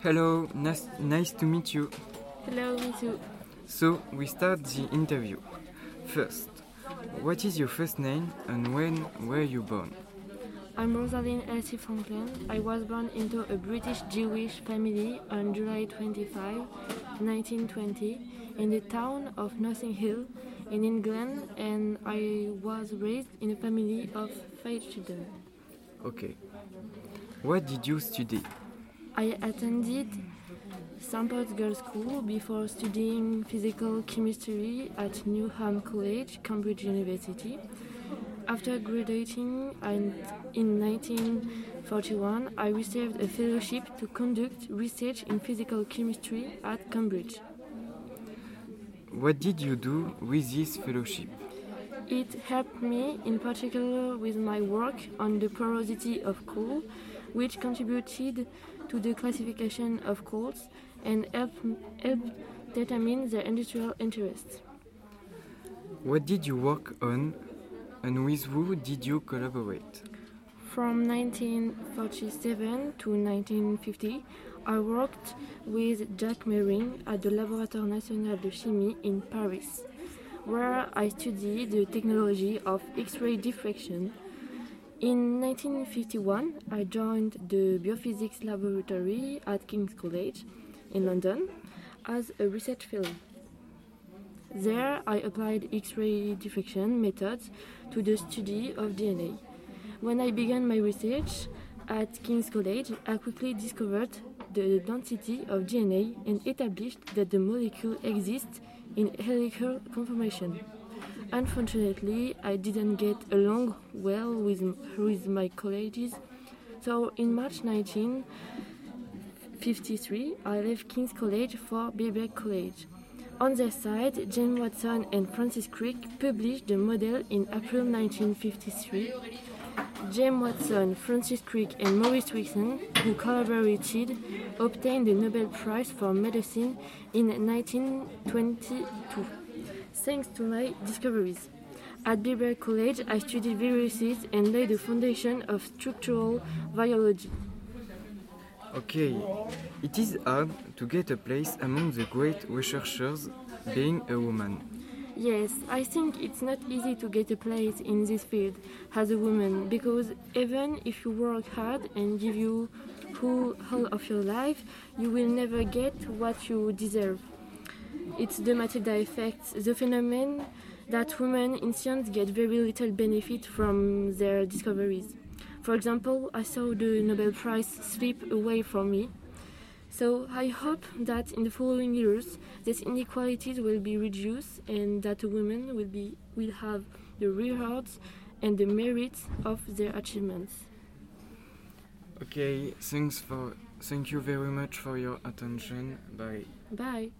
Hello, nice, nice to meet you. Hello, me too. So, we start the interview. First, what is your first name and when were you born? I'm Rosalind Elsie Franklin. I was born into a British Jewish family on July 25, 1920, in the town of Notting Hill in England, and I was raised in a family of five children. Okay. What did you study? I attended St. Paul's Girls' School before studying physical chemistry at Newnham College, Cambridge University. After graduating in 1941, I received a fellowship to conduct research in physical chemistry at Cambridge. What did you do with this fellowship? It helped me in particular with my work on the porosity of coal, which contributed to the classification of coals and help, helped determine their industrial interests. What did you work on and with who did you collaborate? From 1947 to 1950, I worked with Jacques Mering at the Laboratoire National de Chimie in Paris, where I studied the technology of X-ray diffraction. In 1951, I joined the Biophysics Laboratory at King's College in London as a research fellow. There, I applied X-ray diffraction methods to the study of DNA. When I began my research at King's College, I quickly discovered the density of DNA and established that the molecule exists in helical conformation. Unfortunately, I didn't get along well with, with my colleagues, so in March 1953, I left King's College for Birkbeck College. On their side, James Watson and Francis Crick published the model in April 1953. James Watson, Francis Crick, and Maurice Wilkins, who collaborated, obtained the Nobel Prize for Medicine in 1922, thanks to my discoveries. At Birkbeck College, I studied viruses and laid the foundation of structural biology. Okay, it is hard to get a place among the great researchers being a woman. Yes, I think it's not easy to get a place in this field as a woman because even if you work hard and give you whole, whole of your life, you will never get what you deserve. It's the Matilda effect, the phenomenon that women in science get very little benefit from their discoveries. For example, I saw the Nobel Prize slip away from me. So I hope that in the following years, these inequalities will be reduced and that women will be will have the rewards and the merits of their achievements. Okay, thanks for thank you very much for your attention. Bye. Bye.